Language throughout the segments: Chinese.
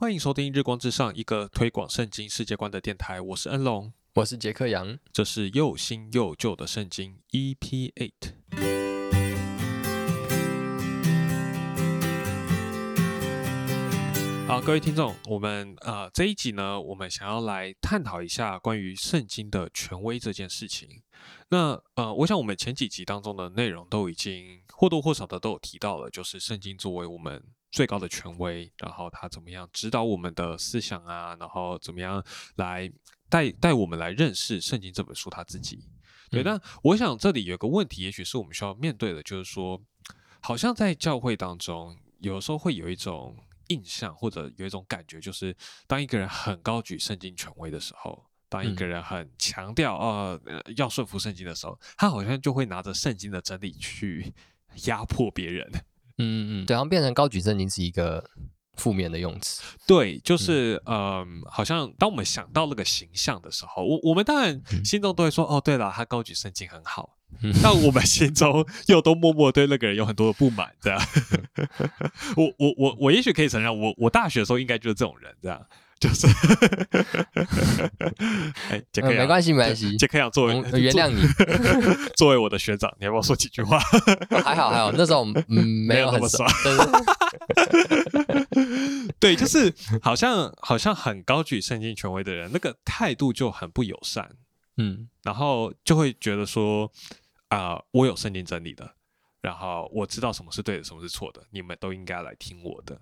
欢迎收听《日光之上》，一个推广圣经世界观的电台。我是恩龙，我是杰克杨，这是又新又旧的圣经 EP Eight。好，各位听众，我们呃这一集呢，我们想要来探讨一下关于圣经的权威这件事情。那呃，我想我们前几集当中的内容都已经或多或少的都有提到了，就是圣经作为我们最高的权威，然后他怎么样指导我们的思想啊，然后怎么样来带带我们来认识圣经这本书他自己。对，但我想这里有个问题，也许是我们需要面对的，就是说，好像在教会当中，有时候会有一种。印象或者有一种感觉，就是当一个人很高举圣经权威的时候，当一个人很强调呃要顺服圣经的时候，他好像就会拿着圣经的真理去压迫别人。嗯嗯，对，然后变成高举圣经是一个负面的用词。对，就是嗯，好像当我们想到那个形象的时候，我我们当然心中都会说，哦，对了，他高举圣经很好。但我们心中又都默默对那个人有很多的不满，这样。我我我我也许可以承认，我我大学的时候应该就是这种人，这样就是。哎，杰克没关系没关系，杰克杨作为原谅你，作为我的学长，你要不要说几句话？还好还好，那时候嗯没有那么爽。对，就是好像好像很高举圣经权威的人，那个态度就很不友善。嗯，然后就会觉得说。啊，我有圣经真理的，然后我知道什么是对的，什么是错的，你们都应该来听我的。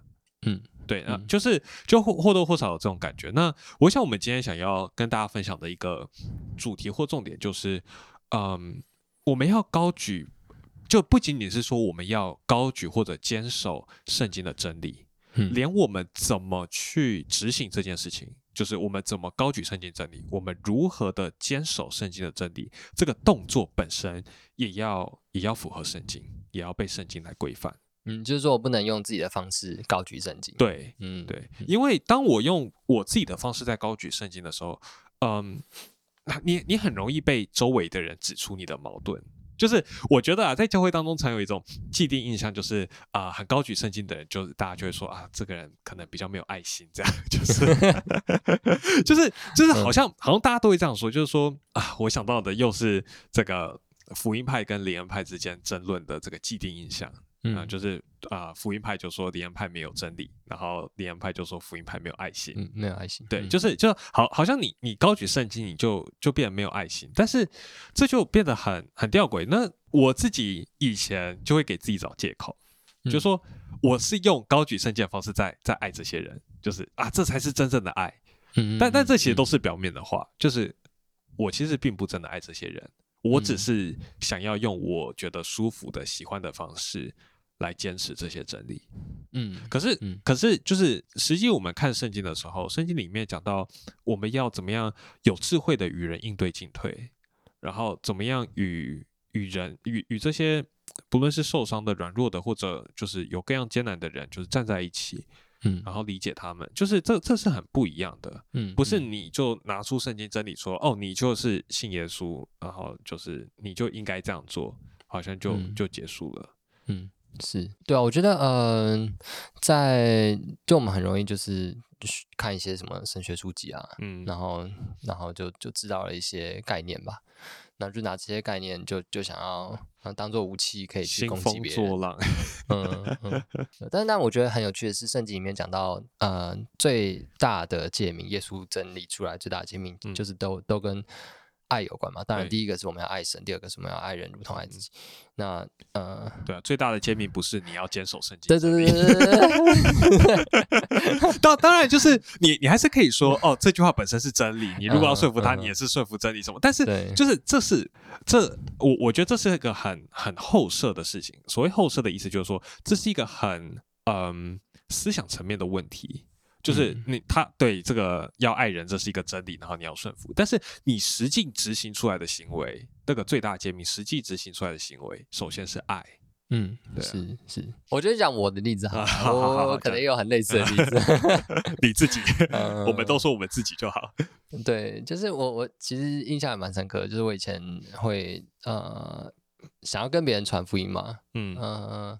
嗯，对啊，就是就或或多或少有这种感觉。那我想我们今天想要跟大家分享的一个主题或重点就是，嗯，我们要高举，就不仅仅是说我们要高举或者坚守圣经的真理，连我们怎么去执行这件事情。就是我们怎么高举圣经真理，我们如何的坚守圣经的真理，这个动作本身也要也要符合圣经，也要被圣经来规范。嗯，就是说我不能用自己的方式高举圣经。对，嗯，对，因为当我用我自己的方式在高举圣经的时候，嗯，你你很容易被周围的人指出你的矛盾。就是我觉得啊，在教会当中常有一种既定印象，就是啊，很高举圣经的人，就是大家就会说啊，这个人可能比较没有爱心，这样 就是 就是就是好像好像大家都会这样说，就是说啊，我想到的又是这个福音派跟灵恩派之间争论的这个既定印象。嗯，就是啊，福音派就说灵恩派没有真理，然后灵恩派就说福音派没有爱心，嗯，没有爱心，对，就是就好，好像你你高举圣经，你就就变得没有爱心，但是这就变得很很吊诡。那我自己以前就会给自己找借口，就说我是用高举圣经的方式在在爱这些人，就是啊，这才是真正的爱。嗯，但但这其实都是表面的话，就是我其实并不真的爱这些人。我只是想要用我觉得舒服的、喜欢的方式来坚持这些真理。嗯，可是，可是，就是实际我们看圣经的时候，圣经里面讲到我们要怎么样有智慧的与人应对进退，然后怎么样与与人与与这些不论是受伤的、软弱的，或者就是有各样艰难的人，就是站在一起。嗯，然后理解他们，就是这这是很不一样的。嗯，不是你就拿出圣经真理说，哦，你就是信耶稣，然后就是你就应该这样做，好像就就结束了。嗯，是对啊，我觉得，嗯，在就我们很容易就是看一些什么神学书籍啊，嗯，然后然后就就知道了一些概念吧。那就拿这些概念，就就想要当做武器，可以去攻击别人。嗯嗯。但是，那我觉得很有趣的是，圣经里面讲到，呃，最大的诫命，耶稣整理出来最大的诫命，就是都都跟。爱有关嘛？当然，第一个是我们要爱神，第二个是我们要爱人如同爱自己。那呃，对啊，最大的揭秘不是你要坚守圣经。对对对对对。当当然就是你，你还是可以说哦，这句话本身是真理。你如果要说服他，你也是说服真理什么？但是就是这是这我我觉得这是一个很很后设的事情。所谓后设的意思就是说，这是一个很嗯思想层面的问题。就是你他对这个要爱人，这是一个真理，然后你要顺服。但是你实际执行出来的行为，那个最大揭秘，实际执行出来的行为，首先是爱。嗯，是是。我觉得讲我的例子哈，我可能也有很类似的例子。你自己，我们都说我们自己就好。对，就是我我其实印象也蛮深刻，就是我以前会呃想要跟别人传福音嘛，嗯嗯。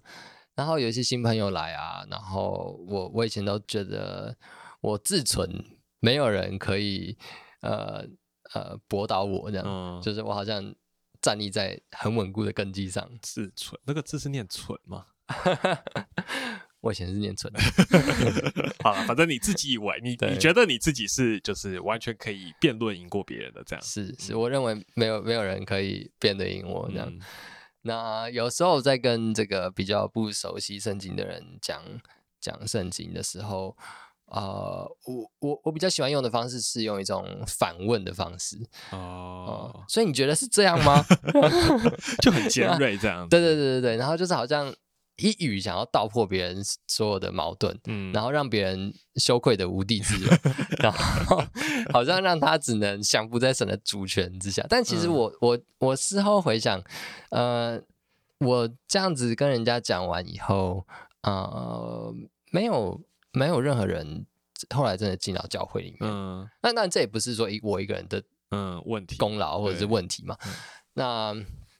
然后有一些新朋友来啊，然后我我以前都觉得我自存，没有人可以呃呃驳倒我这样，就是我好像站立在很稳固的根基上。自存那个字是念存吗？我以前是念存。好了，反正你自己以为你 你觉得你自己是就是完全可以辩论赢过别人的这样。是是，我认为没有没有人可以辩得赢我这样。那有时候在跟这个比较不熟悉圣经的人讲讲圣经的时候，呃，我我我比较喜欢用的方式是用一种反问的方式哦。所以你觉得是这样吗？就很尖锐这样。对对对对对，然后就是好像。一语想要道破别人所有的矛盾，嗯，然后让别人羞愧的无地自容，然后好像让他只能降服在神的主权之下。但其实我我我事后回想，呃，我这样子跟人家讲完以后，呃，没有没有任何人后来真的进到教会里面。嗯，那那这也不是说一我一个人的嗯问题功劳或者是问题嘛？那。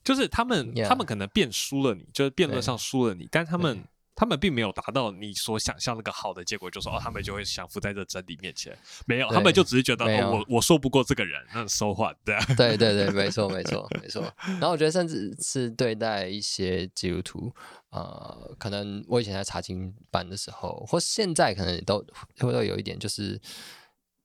就是他们，他们可能辩输了你，就是辩论上输了你，但他们，他们并没有达到你所想象那个好的结果，就说哦，他们就会降服在这真理面前，没有，他们就只是觉得哦，我我说不过这个人，那说话对啊，对对对，没错没错 没错。然后我觉得，甚至是对待一些基督徒，呃，可能我以前在查经班的时候，或现在可能都会都有一点，就是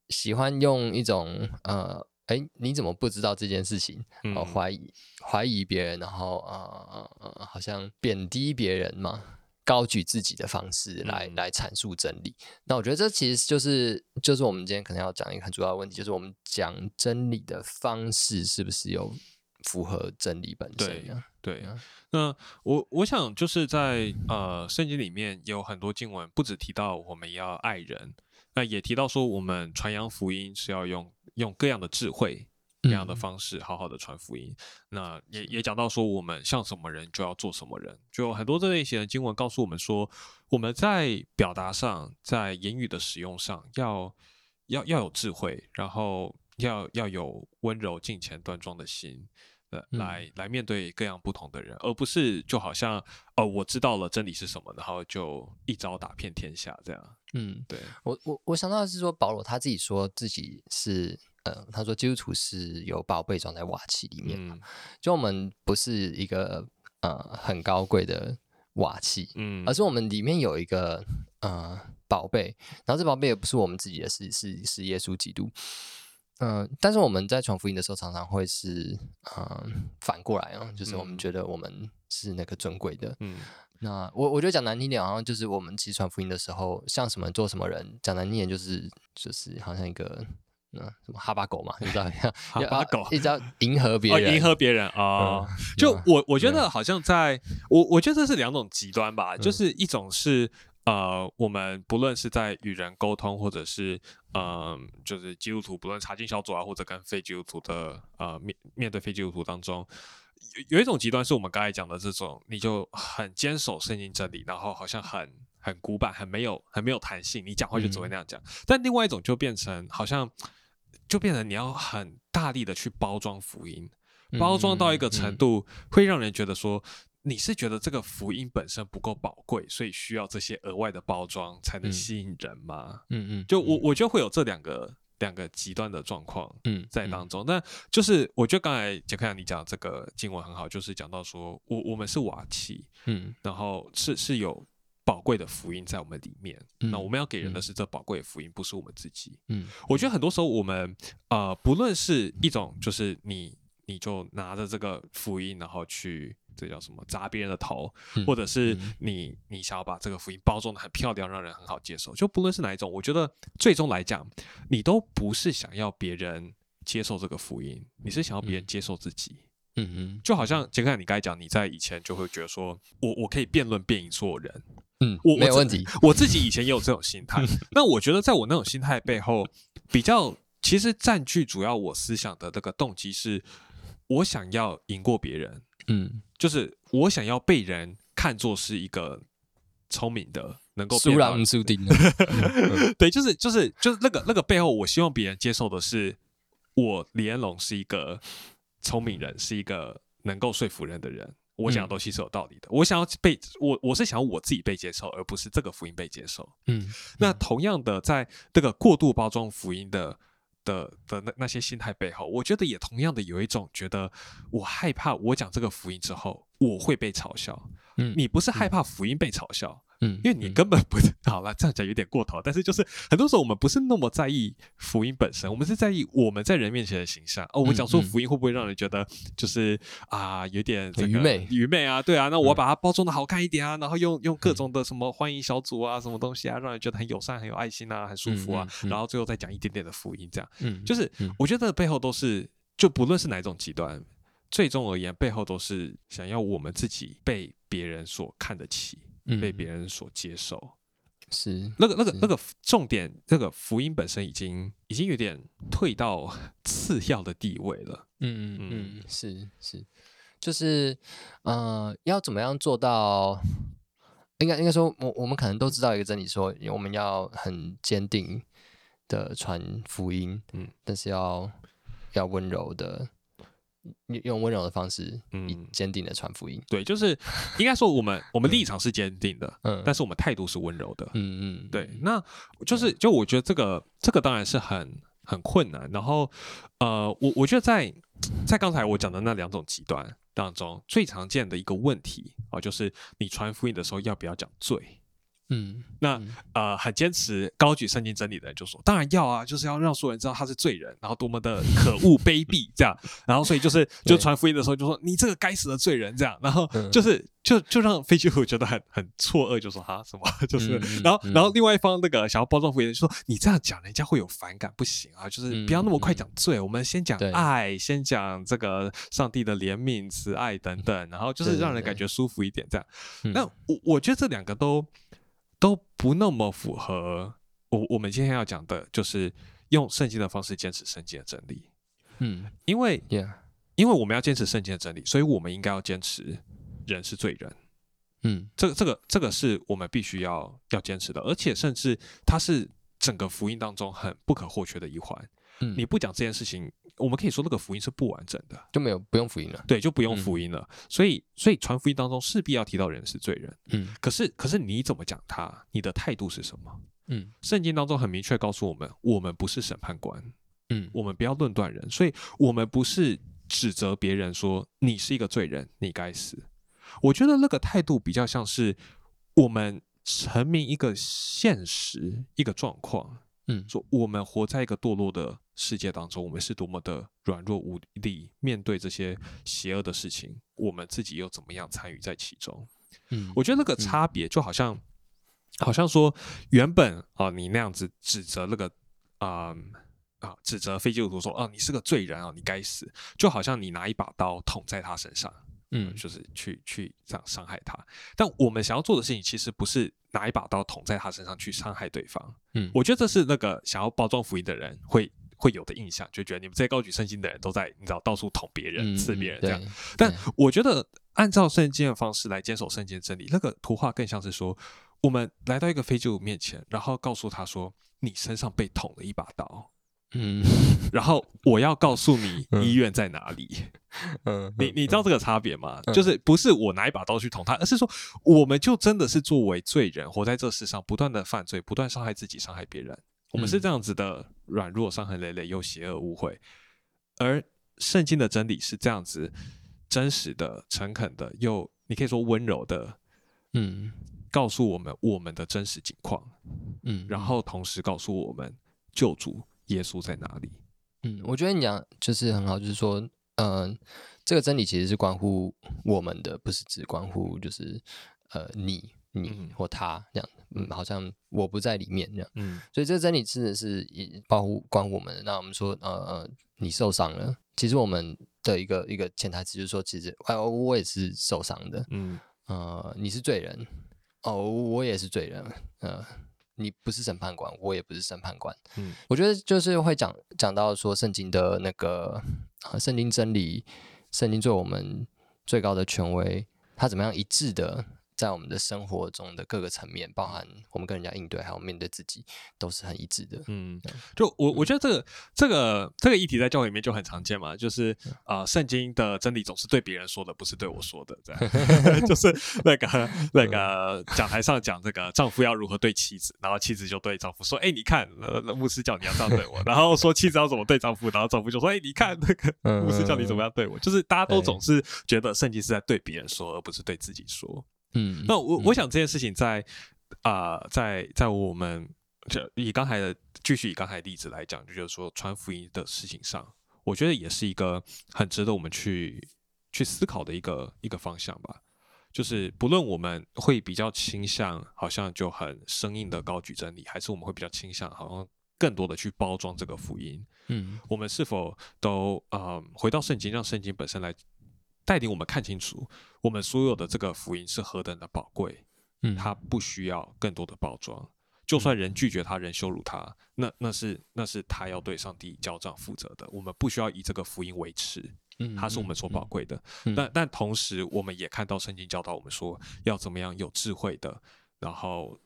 喜欢用一种呃。哎，你怎么不知道这件事情？哦，怀疑怀疑别人，然后呃呃，好像贬低别人嘛，高举自己的方式来来阐述真理。那我觉得这其实就是就是我们今天可能要讲一个很主要的问题，就是我们讲真理的方式是不是有符合真理本身？对对。那我我想就是在呃圣经里面有很多经文，不只提到我们要爱人，那也提到说我们传扬福音是要用。用各样的智慧、各样的方式，好好的传福音。那也也讲到说，我们像什么人就要做什么人，就很多这类型的经文告诉我们说，我们在表达上，在言语的使用上，要要要有智慧，然后要要有温柔、敬虔、端庄的心，呃，来来面对各样不同的人，而不是就好像哦，我知道了真理是什么，然后就一招打遍天下这样。嗯，对。我我我想到的是说，保罗他自己说自己是，呃，他说基督徒是有宝贝装在瓦器里面嘛，就我们不是一个呃很高贵的瓦器，嗯，而是我们里面有一个呃宝贝，然后这宝贝也不是我们自己的，是是是耶稣基督，嗯，但是我们在传福音的时候，常常会是嗯反过来啊，就是我们觉得我们是那个尊贵的，嗯。那我我觉得讲难听点，好像就是我们其实传福音的时候，像什么做什么人，讲难听点就是就是好像一个嗯什么哈巴狗嘛，你知道 哈巴狗，一直要迎合别人，迎合别人啊。就我我觉得好像在我我觉得这是两种极端吧，就是一种是呃，我们不论是在与人沟通，或者是嗯，就是基督徒，不论查经小组啊，或者跟非基督徒的呃面面对非基督徒当中。有有一种极端是我们刚才讲的这种，你就很坚守圣经真理，然后好像很很古板，很没有很没有弹性，你讲话就只会那样讲。但另外一种就变成好像就变成你要很大力的去包装福音，包装到一个程度，会让人觉得说你是觉得这个福音本身不够宝贵，所以需要这些额外的包装才能吸引人吗？嗯嗯，就我我觉得会有这两个。两个极端的状况，嗯，在当中，那就是我觉得刚才杰克阳你讲这个经文很好，就是讲到说我我们是瓦器，嗯，然后是是有宝贵的福音在我们里面，那我们要给人的是这宝贵的福音，不是我们自己，嗯，我觉得很多时候我们呃，不论是一种就是你你就拿着这个福音，然后去。这叫什么？砸别人的头，或者是你你想要把这个福音包装的很漂亮，让人很好接受。就不论是哪一种，我觉得最终来讲，你都不是想要别人接受这个福音，你是想要别人接受自己。嗯嗯，就好像杰克，你刚才讲，你在以前就会觉得说，我我可以辩论辩赢所有人。嗯，我没有问题。我自己以前也有这种心态。那我觉得，在我那种心态背后，比较其实占据主要我思想的那个动机是，我想要赢过别人。嗯，就是我想要被人看作是一个聪明的，能够输人输定。对，就是就是就是那个那个背后，我希望别人接受的是我李彦龙是一个聪明人，是一个能够说服人的人，我讲的东西是有道理的。我想要被我我是想要我自己被接受，而不是这个福音被接受。嗯，那同样的，在这个过度包装福音的的的那那些心态背后，我觉得也同样的有一种觉得我害怕我讲这个福音之后我会被嘲笑。嗯，你不是害怕福音被嘲笑？嗯，因为你根本不是好了，这样讲有点过头，但是就是很多时候我们不是那么在意福音本身，我们是在意我们在人面前的形象。哦，我们讲说福音会不会让人觉得就是啊有点愚昧。愚昧啊？对啊，那我把它包装的好看一点啊，然后用用各种的什么欢迎小组啊，什么东西啊，让人觉得很友善、很有爱心啊，很舒服啊，然后最后再讲一点点的福音，这样，嗯，就是我觉得背后都是就不论是哪种极端，最终而言背后都是想要我们自己被别人所看得起。被别人所接受，是那个那个那个重点，那个福音本身已经已经有点退到 次要的地位了。嗯嗯嗯，是是，就是呃，要怎么样做到？应该应该说，我我们可能都知道一个真理，说我们要很坚定的传福音，嗯，但是要要温柔的。用温柔的方式，嗯，坚定的传福音。对，就是应该说，我们我们立场是坚定的，嗯，但是我们态度是温柔的，嗯嗯，对。那就是就我觉得这个这个当然是很很困难。然后呃，我我觉得在在刚才我讲的那两种极端当中，最常见的一个问题啊，就是你传福音的时候要不要讲罪？嗯，那呃，很坚持高举圣经真理的人就说，当然要啊，就是要让所有人知道他是罪人，然后多么的 可恶卑鄙这样，然后所以就是就传福音的时候就说你这个该死的罪人这样，然后就是就就让飞机虎觉得很很错愕，就说哈什么？就是，然后然后另外一方那个想要包装福音就说你这样讲人家会有反感，不行啊，就是不要那么快讲罪，我们先讲爱，先讲这个上帝的怜悯慈爱等等，然后就是让人感觉舒服一点这样。那我我觉得这两个都。都不那么符合我我们今天要讲的，就是用圣经的方式坚持圣经的真理。嗯，因为，因为我们要坚持圣经的真理，所以我们应该要坚持人是罪人。嗯，这个这个这个是我们必须要要坚持的，而且甚至它是整个福音当中很不可或缺的一环。嗯，你不讲这件事情。我们可以说那个福音是不完整的，就没有不用福音了。对，就不用福音了。所以，所以传福音当中势必要提到人是罪人。嗯，可是，可是你怎么讲他？你的态度是什么？嗯，圣经当中很明确告诉我们，我们不是审判官。嗯，我们不要论断人，所以我们不是指责别人说你是一个罪人，你该死。我觉得那个态度比较像是我们沉迷一个现实，一个状况。嗯，说我们活在一个堕落的世界当中，我们是多么的软弱无力，面对这些邪恶的事情，我们自己又怎么样参与在其中？嗯，我觉得那个差别就好像，好像说原本啊，你那样子指责那个啊啊，指责非基督徒说啊，你是个罪人啊，你该死，就好像你拿一把刀捅在他身上。嗯，就是去去这样伤害他，但我们想要做的事情其实不是拿一把刀捅在他身上去伤害对方。嗯，我觉得这是那个想要包装福音的人会会有的印象，就觉得你们这些高举圣经的人都在你知道到处捅别人、刺别人这样。但我觉得按照圣经的方式来坚守圣经真理，那个图画更像是说，我们来到一个非洲面前，然后告诉他说，你身上被捅了一把刀。嗯，然后我要告诉你医院在哪里。嗯，你你知道这个差别吗？就是不是我拿一把刀去捅他，而是说我们就真的是作为罪人活在这世上，不断的犯罪，不断伤害自己，伤害别人。我们是这样子的软弱、伤痕累累又邪恶、误会。而圣经的真理是这样子真实的、诚恳的，又你可以说温柔的，嗯，告诉我们我们的真实境况。嗯，然后同时告诉我们救主。耶稣在哪里？嗯，我觉得你讲就是很好，就是说，嗯，这个真理其实是关乎我们的，不是只关乎就是呃你、你或他这样。嗯，好像我不在里面这样。嗯，所以这个真理真的是保护关乎我们。那我们说，呃呃，你受伤了，其实我们的一个一个潜台词就是说，其实哎，我也是受伤的。嗯，呃，你是罪人，哦，我也是罪人，呃。你不是审判官，我也不是审判官。嗯，我觉得就是会讲讲到说圣经的那个啊，圣经真理，圣经作为我们最高的权威，它怎么样一致的在我们的生活中的各个层面，包含我们跟人家应对，还有面对自己，都是很一致的。嗯，就我我觉得这个这个这个议题在教会里面就很常见嘛，就是啊，圣经的真理总是对别人说的，不是对我说的，这样。就是那个那个讲台上讲这个丈夫要如何对妻子，然后妻子就对丈夫说：“哎，你看，牧师叫你要这样对我。”然后说妻子要怎么对丈夫，然后丈夫就说：“哎，你看那个牧师叫你怎么样对我。”就是大家都总是觉得圣经是在对别人说，而不是对自己说。嗯，那我我想这件事情在啊，在在我们就以刚才的继续以刚才的例子来讲，就就是说传福音的事情上，我觉得也是一个很值得我们去去思考的一个一个方向吧。就是不论我们会比较倾向好像就很生硬的高举真理，还是我们会比较倾向好像更多的去包装这个福音，嗯，我们是否都啊回到圣经，让圣经本身来。带领我们看清楚，我们所有的这个福音是何等的宝贵，嗯，它不需要更多的包装。就算人拒绝他，人羞辱他，那那是那是他要对上帝交账负责的。我们不需要以这个福音维持，嗯，它是我们所宝贵的。但但同时，我们也看到圣经教导我们说，要怎么样有智慧的，然后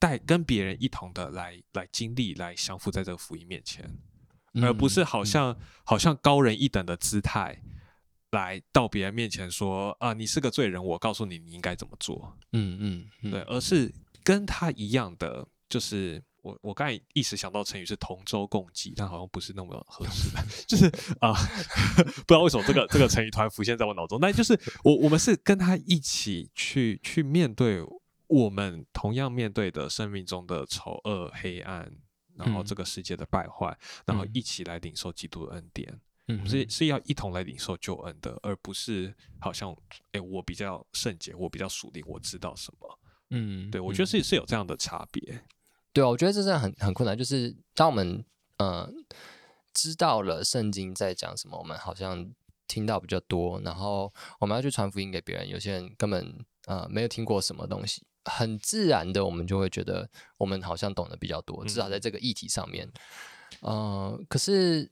带跟别人一同的来来经历，来降服在这个福音面前，而不是好像好像高人一等的姿态。来到别人面前说啊，你是个罪人，我告诉你你应该怎么做。嗯嗯，对，而是跟他一样的，就是我我刚才一时想到成语是同舟共济，但好像不是那么合适的，就是啊，不知道为什么这个这个成语突然浮现在我脑中。但就是我我们是跟他一起去去面对我们同样面对的生命中的丑恶黑暗，然后这个世界的败坏，然后一起来领受基督的恩典。嗯，是是要一同来领受救恩的，而不是好像哎，我比较圣洁，我比较属灵，我知道什么。嗯，对，我觉得是是有这样的差别。对啊，我觉得这真的很很困难。就是当我们呃知道了圣经在讲什么，我们好像听到比较多，然后我们要去传福音给别人，有些人根本呃没有听过什么东西，很自然的，我们就会觉得我们好像懂得比较多，至少在这个议题上面。呃，可是。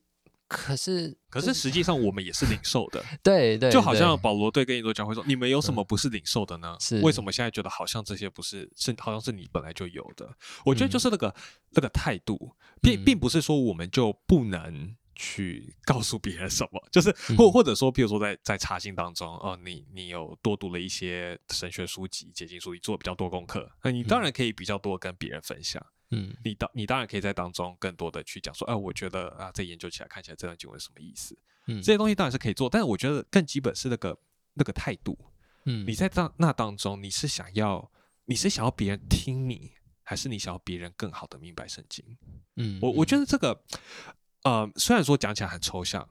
可是，可是实际上我们也是领受的，对对，就好像保罗对跟你多教会说，你们有什么不是领受的呢？是为什么现在觉得好像这些不是是好像是你本来就有的？我觉得就是那个那个态度，并并不是说我们就不能去告诉别人什么，就是或或者说，比如说在在查经当中，哦，你你有多读了一些神学书籍、解经书籍，做比较多功课，那你当然可以比较多跟别人分享。嗯，你当你当然可以在当中更多的去讲说，哎，我觉得啊，这研究起来看起来这段经文什么意思？嗯，这些东西当然是可以做，但是我觉得更基本是那个那个态度。嗯，你在当那当中，你是想要你是想要别人听你，还是你想要别人更好的明白圣经？嗯，我我觉得这个，呃，虽然说讲起来很抽象，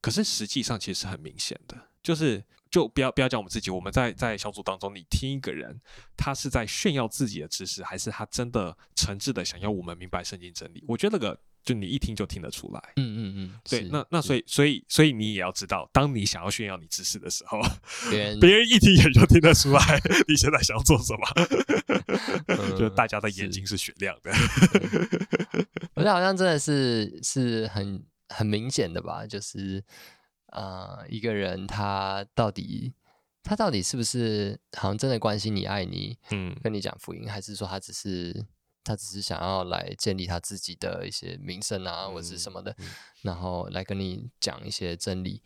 可是实际上其实是很明显的，就是。就不要不要讲我们自己，我们在在小组当中，你听一个人，他是在炫耀自己的知识，还是他真的诚挚的想要我们明白圣经真理？我觉得那个就你一听就听得出来。嗯嗯嗯，对，那那所以所以所以你也要知道，当你想要炫耀你知识的时候，别人别人一听也就听得出来你现在想要做什么，就大家的眼睛是雪亮的。我觉得好像真的是是很很明显的吧，就是。啊，一个人他到底他到底是不是好像真的关心你、爱你？嗯，跟你讲福音，还是说他只是他只是想要来建立他自己的一些名声啊，或者是什么的，然后来跟你讲一些真理？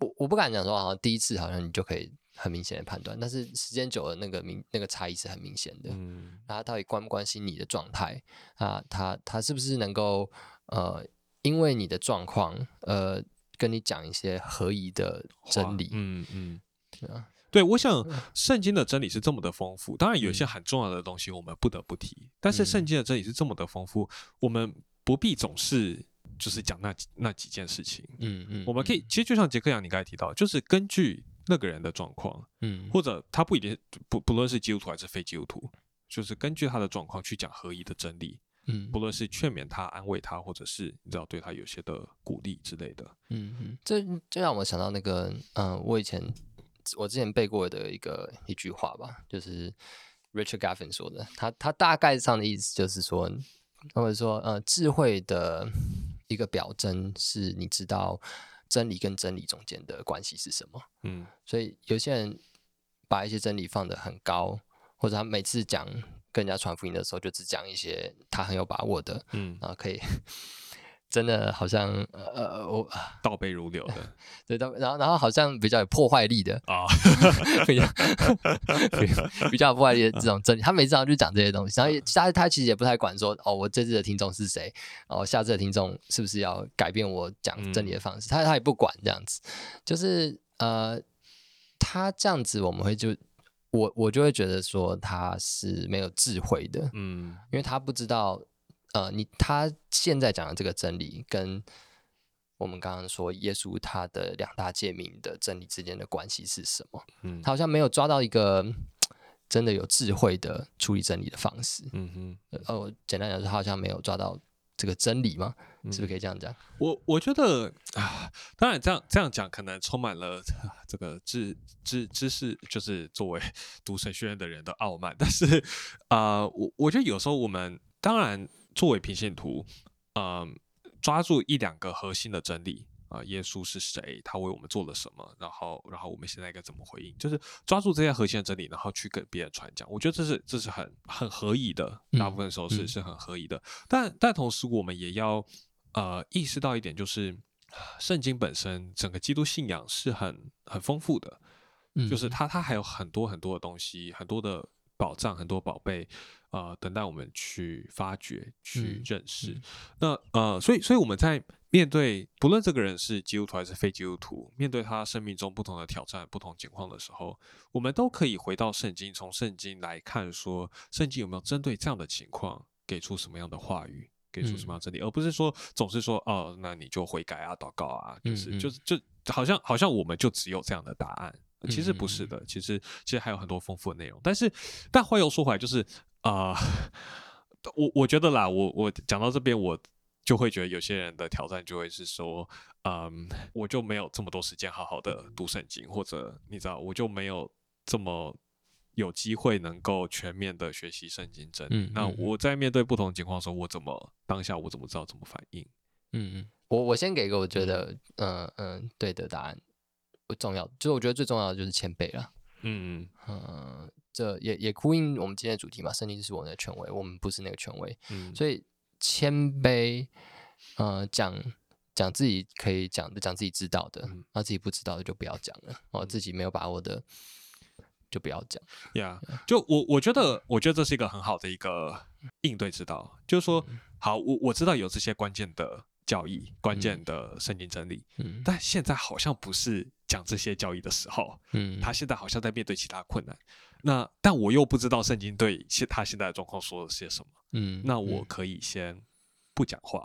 我我不敢讲说好像第一次好像你就可以很明显的判断，但是时间久了，那个明那个差异是很明显的。嗯，他到底关不关心你的状态啊？他他是不是能够呃，因为你的状况呃？跟你讲一些合宜的真理，嗯嗯，对啊，对，我想圣经的真理是这么的丰富，当然有一些很重要的东西我们不得不提，但是圣经的真理是这么的丰富，我们不必总是就是讲那那几件事情，嗯嗯，我们可以其实就像杰克杨你刚才提到，就是根据那个人的状况，嗯，或者他不一定不不论是基督徒还是非基督徒，就是根据他的状况去讲合一的真理。嗯，不论是劝勉他、安慰他，或者是你知道对他有些的鼓励之类的，嗯嗯，这这让我想到那个，嗯，我以前我之前背过的一个一句话吧，就是 Richard Gaffin 说的，他他大概上的意思就是说，或者说呃，智慧的一个表征是你知道真理跟真理中间的关系是什么，嗯，所以有些人把一些真理放得很高。或者他每次讲跟人家传福音的时候，就只讲一些他很有把握的，嗯，啊，可以。真的好像呃我 倒背如流的，对，倒然后然后好像比较有破坏力的啊，比较比较有破坏力的这种真理，他每次要去讲这些东西，然后他他其实也不太管说哦，我这次的听众是谁，哦，下次的听众是不是要改变我讲真理的方式，他他也不管这样子，就是呃，他这样子我们会就我我就会觉得说他是没有智慧的，嗯，因为他不知道。呃，你他现在讲的这个真理，跟我们刚刚说耶稣他的两大诫命的真理之间的关系是什么？嗯，他好像没有抓到一个真的有智慧的处理真理的方式。嗯哼，哦，简单讲，他好像没有抓到这个真理吗？是不是可以这样讲？我我觉得啊，当然这样这样讲，可能充满了 这个知知知识，就是作为读神学院的人的傲慢。但是啊，我我觉得有时候我们当然。作为平信徒，嗯，抓住一两个核心的真理啊，耶稣是谁？他为我们做了什么？然后，然后我们现在该怎么回应？就是抓住这些核心的真理，然后去跟别人传讲。我觉得这是这是很很合宜的，大部分时候是是很合宜的。但但同时，我们也要呃意识到一点，就是圣经本身整个基督信仰是很很丰富的，就是它它还有很多很多的东西，很多的。宝藏很多宝贝，呃，等待我们去发掘、去认识。那呃，所以，所以我们在面对不论这个人是基督徒还是非基督徒，面对他生命中不同的挑战、不同情况的时候，我们都可以回到圣经，从圣经来看，说圣经有没有针对这样的情况给出什么样的话语，给出什么样真理，而不是说总是说哦，那你就悔改啊、祷告啊，就是就是就好像好像我们就只有这样的答案。其实不是的，其实其实还有很多丰富的内容。但是，但话又说回来，就是啊，我我觉得啦，我我讲到这边，我就会觉得有些人的挑战就会是说，嗯，我就没有这么多时间好好的读圣经，或者你知道，我就没有这么有机会能够全面的学习圣经真理。那我在面对不同情况的时候，我怎么当下我怎么知道怎么反应？嗯嗯，我我先给一个我觉得嗯嗯对的答案。不重要，就是我觉得最重要的就是谦卑了。嗯嗯，这也也呼应我们今天的主题嘛，圣经是我们的权威，我们不是那个权威。嗯，所以谦卑，呃，讲讲自己可以讲的，讲自己知道的，那自己不知道的就不要讲了。哦，自己没有把握的就不要讲。呀，就我我觉得，我觉得这是一个很好的一个应对之道，就是说，好，我我知道有这些关键的。教义关键的圣经真理，嗯，但现在好像不是讲这些教义的时候，嗯，他现在好像在面对其他困难，那但我又不知道圣经对现他现在的状况说了些什么，嗯，那我可以先不讲话，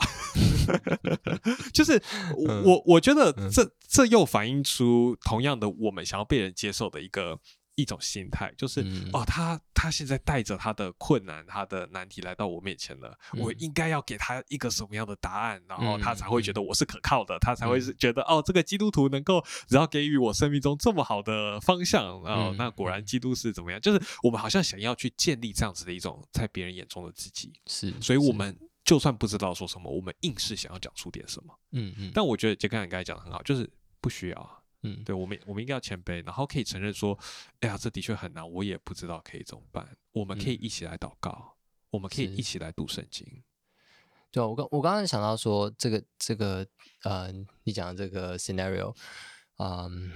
就是我我觉得这这又反映出同样的我们想要被人接受的一个。一种心态就是哦，他他现在带着他的困难、他的难题来到我面前了，我应该要给他一个什么样的答案，然后他才会觉得我是可靠的，他才会是觉得哦，这个基督徒能够只要给予我生命中这么好的方向，然后那果然基督是怎么样？就是我们好像想要去建立这样子的一种在别人眼中的自己，是，所以我们就算不知道说什么，我们硬是想要讲出点什么，嗯嗯。但我觉得杰克你刚才讲的很好，就是不需要。嗯，对，我们我们应该要谦卑，然后可以承认说，哎呀，这的确很难，我也不知道可以怎么办。我们可以一起来祷告，我们可以一起来读圣经。对，我刚我刚刚想到说，这个这个呃，你讲的这个 scenario，嗯，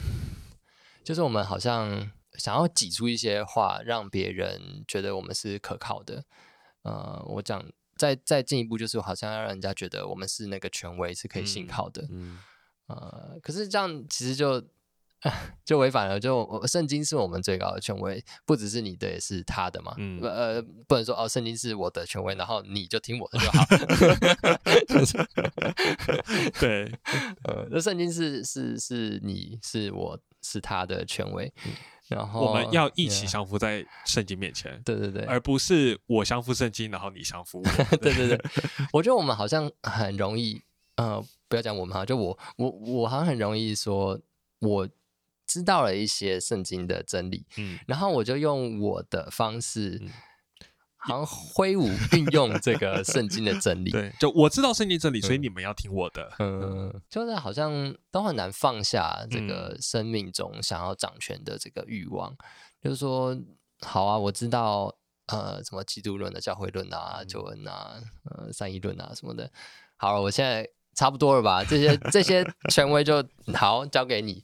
就是我们好像想要挤出一些话，让别人觉得我们是可靠的。呃，我讲再再进一步，就是好像要让人家觉得我们是那个权威，是可以信靠的。嗯。呃，可是这样其实就 就违反了，就圣经是我们最高的权威，不只是你的，也是他的嘛。嗯，呃，不能说哦，圣经是我的权威，然后你就听我的就好。对，呃，那圣经是是是你是我是他的权威，然后我们要一起降服在圣经面前。对对对，而不是我降服圣经，然后你降服我。对对对，我觉得我们好像很容易，呃。不要讲我们哈，就我我我好像很容易说，我知道了一些圣经的真理，嗯，然后我就用我的方式，好像挥舞运用这个圣经的真理，对，就我知道圣经真理，所以你们要听我的，嗯，就是好像都很难放下这个生命中想要掌权的这个欲望，就是说，好啊，我知道，呃，什么基督论的教会论啊、救恩啊、呃、三一论啊什么的。好了，我现在差不多了吧？这些 这些权威就好交给你。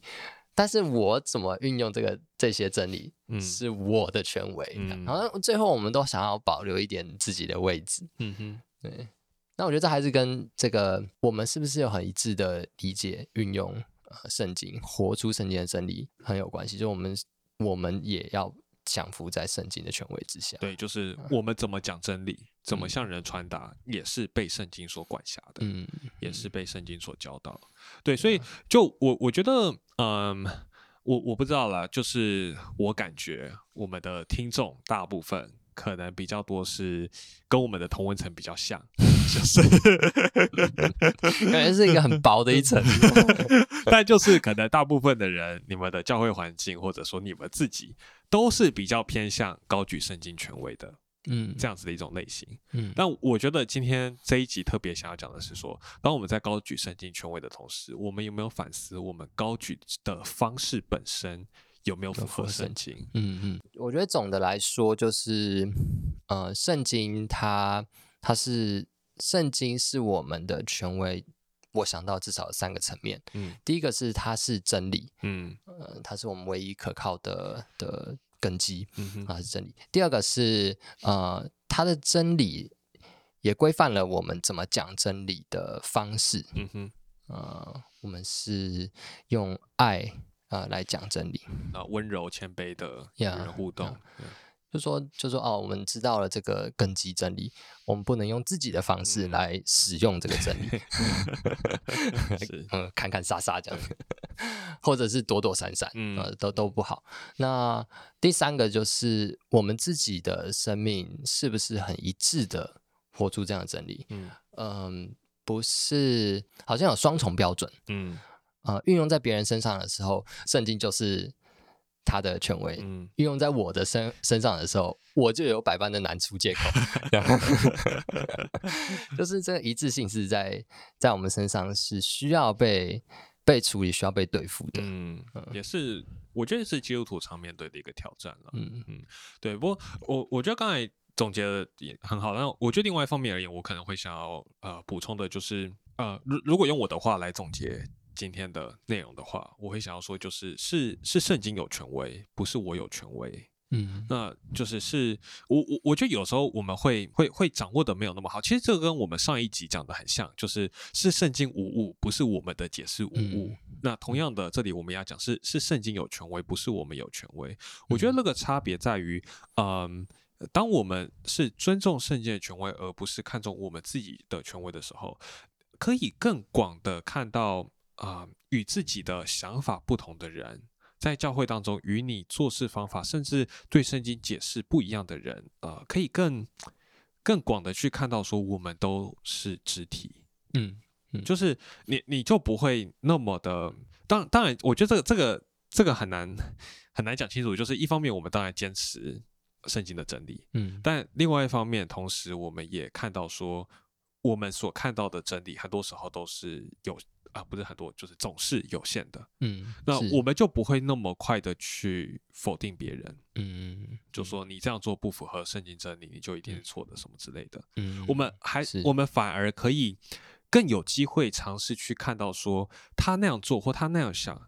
但是我怎么运用这个这些真理，是我的权威。然后最后我们都想要保留一点自己的位置。嗯哼，对。那我觉得这还是跟这个我们是不是有很一致的理解、运用呃圣经，活出圣经的真理很有关系。就我们我们也要降服在圣经的权威之下。对，就是我们怎么讲真理，怎么向人传达，也是被圣经所管辖的。嗯，也是被圣经所教导。对，所以就我我觉得，嗯，我我不知道啦，就是我感觉我们的听众大部分可能比较多是跟我们的同文层比较像，就是 感觉是一个很薄的一层，但就是可能大部分的人，你们的教会环境或者说你们自己都是比较偏向高举圣经权威的。嗯，这样子的一种类型。嗯，但我觉得今天这一集特别想要讲的是说，当我们在高举圣经权威的同时，我们有没有反思我们高举的方式本身有没有符合圣经？嗯嗯，我觉得总的来说就是，呃，圣经它它是圣经是我们的权威。我想到至少三个层面。嗯，第一个是它是真理。嗯，呃，它是我们唯一可靠的的。根基啊是真理。第二个是呃，它的真理也规范了我们怎么讲真理的方式。嗯哼，呃，我们是用爱啊来讲真理，啊，温柔谦卑的与人互动。就说就说哦，我们知道了这个根基真理，我们不能用自己的方式来使用这个真理，是。嗯，砍砍杀杀这样，或者是躲躲闪闪，呃，都都不好。那第三个就是我们自己的生命是不是很一致的活出这样的真理？嗯嗯，不是，好像有双重标准。嗯呃，运用在别人身上的时候，圣经就是。他的权威运用在我的身身上的时候，我就有百般的难出借口。就是这个一致性是在在我们身上是需要被被处理、需要被对付的。嗯，也是我觉得是基督徒常面对的一个挑战了。嗯嗯，对。不过我我觉得刚才总结的也很好。那我觉得另外一方面而言，我可能会想要呃补充的就是呃，如如果用我的话来总结。今天的内容的话，我会想要说，就是是是圣经有权威，不是我有权威。嗯，那就是是我我我觉得有时候我们会会会掌握的没有那么好。其实这个跟我们上一集讲的很像，就是是圣经无误，不是我们的解释无误。那同样的，这里我们要讲是是圣经有权威，不是我们有权威。我觉得那个差别在于，嗯，当我们是尊重圣经的权威，而不是看重我们自己的权威的时候，可以更广的看到。啊，与自己的想法不同的人，在教会当中与你做事方法，甚至对圣经解释不一样的人，呃，可以更更广的去看到，说我们都是肢体，嗯，就是你你就不会那么的，当当然，我觉得这个这个这个很难很难讲清楚，就是一方面我们当然坚持圣经的真理，嗯，但另外一方面，同时我们也看到说，我们所看到的真理，很多时候都是有。啊，不是很多，就是总是有限的。嗯，那我们就不会那么快的去否定别人。嗯，就说你这样做不符合圣经真理，你就一定是错的，什么之类的。嗯，我们还我们反而可以。更有机会尝试去看到，说他那样做或他那样想，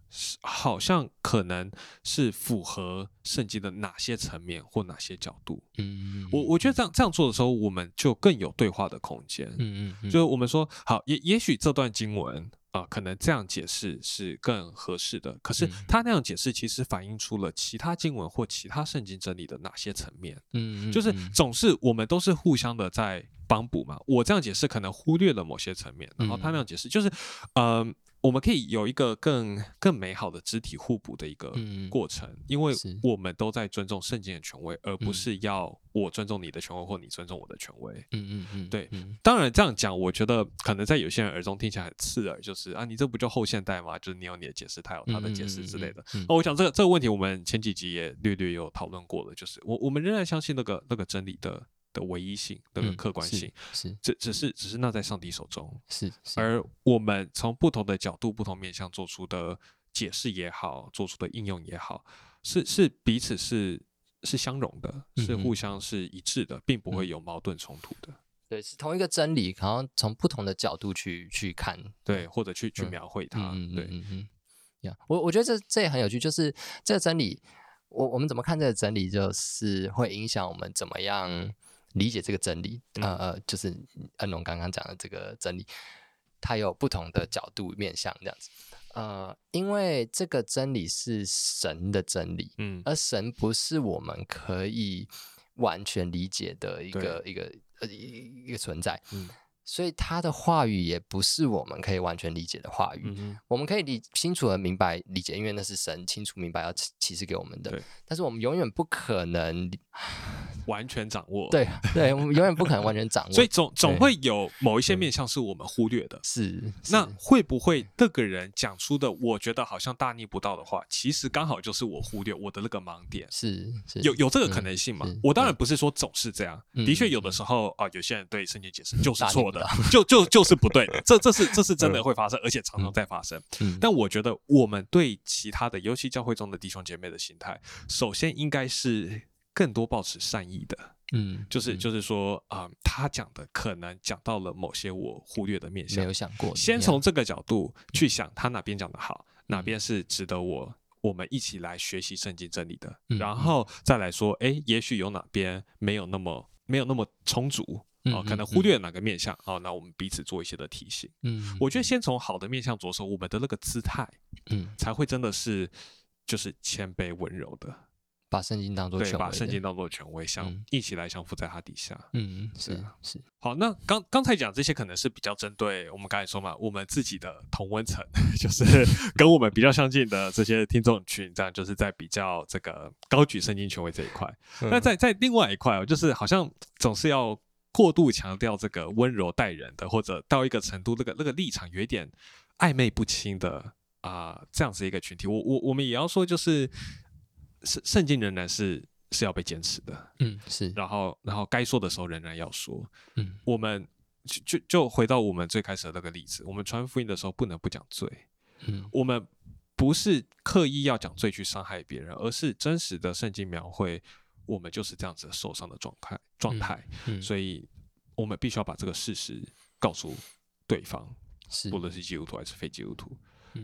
好像可能是符合圣经的哪些层面或哪些角度。嗯，我我觉得这样这样做的时候，我们就更有对话的空间。嗯嗯，就是我们说好，也也许这段经文。啊，可能这样解释是更合适的。可是他那样解释，其实反映出了其他经文或其他圣经真理的哪些层面？嗯，就是总是我们都是互相的在帮补嘛。我这样解释可能忽略了某些层面，然后他那样解释，就是，嗯。我们可以有一个更更美好的肢体互补的一个过程，因为我们都在尊重圣经的权威，而不是要我尊重你的权威或你尊重我的权威。嗯嗯嗯，对。当然这样讲，我觉得可能在有些人耳中听起来很刺耳，就是啊，你这不就后现代吗？就是你有你的解释，他有他的解释之类的。那我想这个这个问题，我们前几集也略略有讨论过了，就是我我们仍然相信那个那个真理的。的唯一性，那个客观性是，只只是只是那在上帝手中。是，而我们从不同的角度、不同面向做出的解释也好，做出的应用也好，是是彼此是是相容的，是互相是一致的，并不会有矛盾冲突的。对，是同一个真理，然后从不同的角度去去看，对，或者去去描绘它。对，嗯嗯，呀，我我觉得这这也很有趣，就是这个真理，我我们怎么看这个真理，就是会影响我们怎么样理解这个真理。呃呃，就是恩龙刚刚讲的这个真理，它有不同的角度面向这样子。呃，因为这个真理是神的真理，嗯，而神不是我们可以完全理解的一个一个呃一一个存在，嗯。所以他的话语也不是我们可以完全理解的话语，我们可以理清楚的明白理解，因为那是神清楚明白要启示给我们的。但是我们永远不可能 完全掌握。对，对，我们永远不可能完全掌握。所以总总会有某一些面向是我们忽略的。是，那会不会这个人讲出的，我觉得好像大逆不道的话，其实刚好就是我忽略我的那个盲点？是，有有这个可能性吗？我当然不是说总是这样，的确有的时候啊，有些人对圣经解释就是错的。就就就是不对，这这是这是真的会发生，而且常常在发生。但我觉得我们对其他的，尤其教会中的弟兄姐妹的心态，首先应该是更多保持善意的。嗯，就是就是说啊，他讲的可能讲到了某些我忽略的面向，没有想过。先从这个角度去想，他哪边讲的好，哪边是值得我我们一起来学习圣经真理的，然后再来说，哎，也许有哪边没有那么没有那么充足。哦，可能忽略哪个面相哦，那我们彼此做一些的提醒。嗯，我觉得先从好的面相着手，我们的那个姿态，嗯，才会真的是就是谦卑温柔的，把圣经当做对，把圣经当做权威，相一起来相附在他底下。嗯，是是。好，那刚刚才讲这些，可能是比较针对我们刚才说嘛，我们自己的同温层，就是 跟我们比较相近的这些听众群，这样就是在比较这个高举圣经权威这一块。那在在另外一块哦，就是好像总是要。过度强调这个温柔待人的，或者到一个程度，那个那个立场有一点暧昧不清的啊，这样子一个群体，我我我们也要说，就是圣圣经仍然是是要被坚持的，嗯，是，然后然后该说的时候仍然要说，嗯，我们就就就回到我们最开始的那个例子，我们传福音的时候不能不讲罪，嗯，我们不是刻意要讲罪去伤害别人，而是真实的圣经描绘。我们就是这样子受伤的状态状态，所以我们必须要把这个事实告诉对方，是。不论是基督徒还是非基督徒。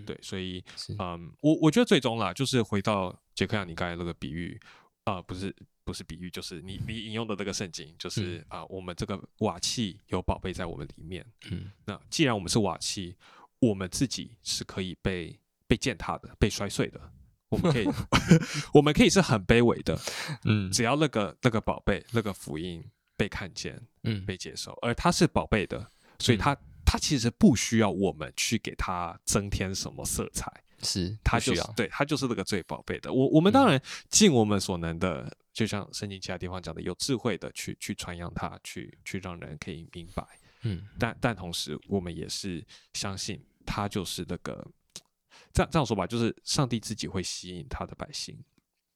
对，所以嗯，我我觉得最终啦，就是回到杰克亚你刚才那个比喻啊，不是不是比喻，就是你你引用的这个圣经，就是啊，我们这个瓦器有宝贝在我们里面。嗯，那既然我们是瓦器，我们自己是可以被被践踏的，被摔碎的。我们可以，我们可以是很卑微的，嗯，只要那个那个宝贝那个福音被看见，嗯，被接受，而它是宝贝的，所以它它其实不需要我们去给它增添什么色彩，是他就是对他就是那个最宝贝的。我我们当然尽我们所能的，就像圣经其他地方讲的，有智慧的去去传扬它，去去让人可以明白，嗯，但但同时我们也是相信他就是那个。这样这样说吧，就是上帝自己会吸引他的百姓，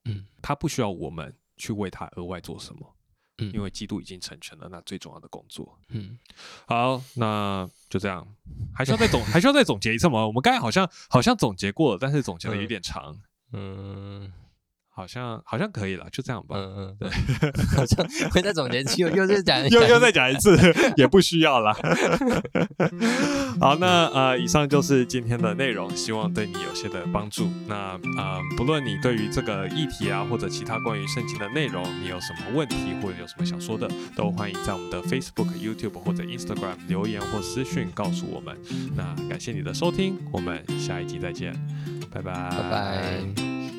嗯，他不需要我们去为他额外做什么，嗯，因为基督已经成全了那最重要的工作，嗯，好，那就这样，还需要再总 还需要再总结一次吗？我们刚才好像好像总结过了，但是总结的有点长，嗯。好像好像可以了，就这样吧。嗯嗯，对，好像 会再总结又又再讲，又又再讲一次，也不需要了。好，那呃，以上就是今天的内容，希望对你有些的帮助。那呃，不论你对于这个议题啊，或者其他关于圣经的内容，你有什么问题或者有什么想说的，都欢迎在我们的 Facebook、YouTube 或者 Instagram 留言或私讯告诉我们。那感谢你的收听，我们下一集再见，拜拜，拜拜。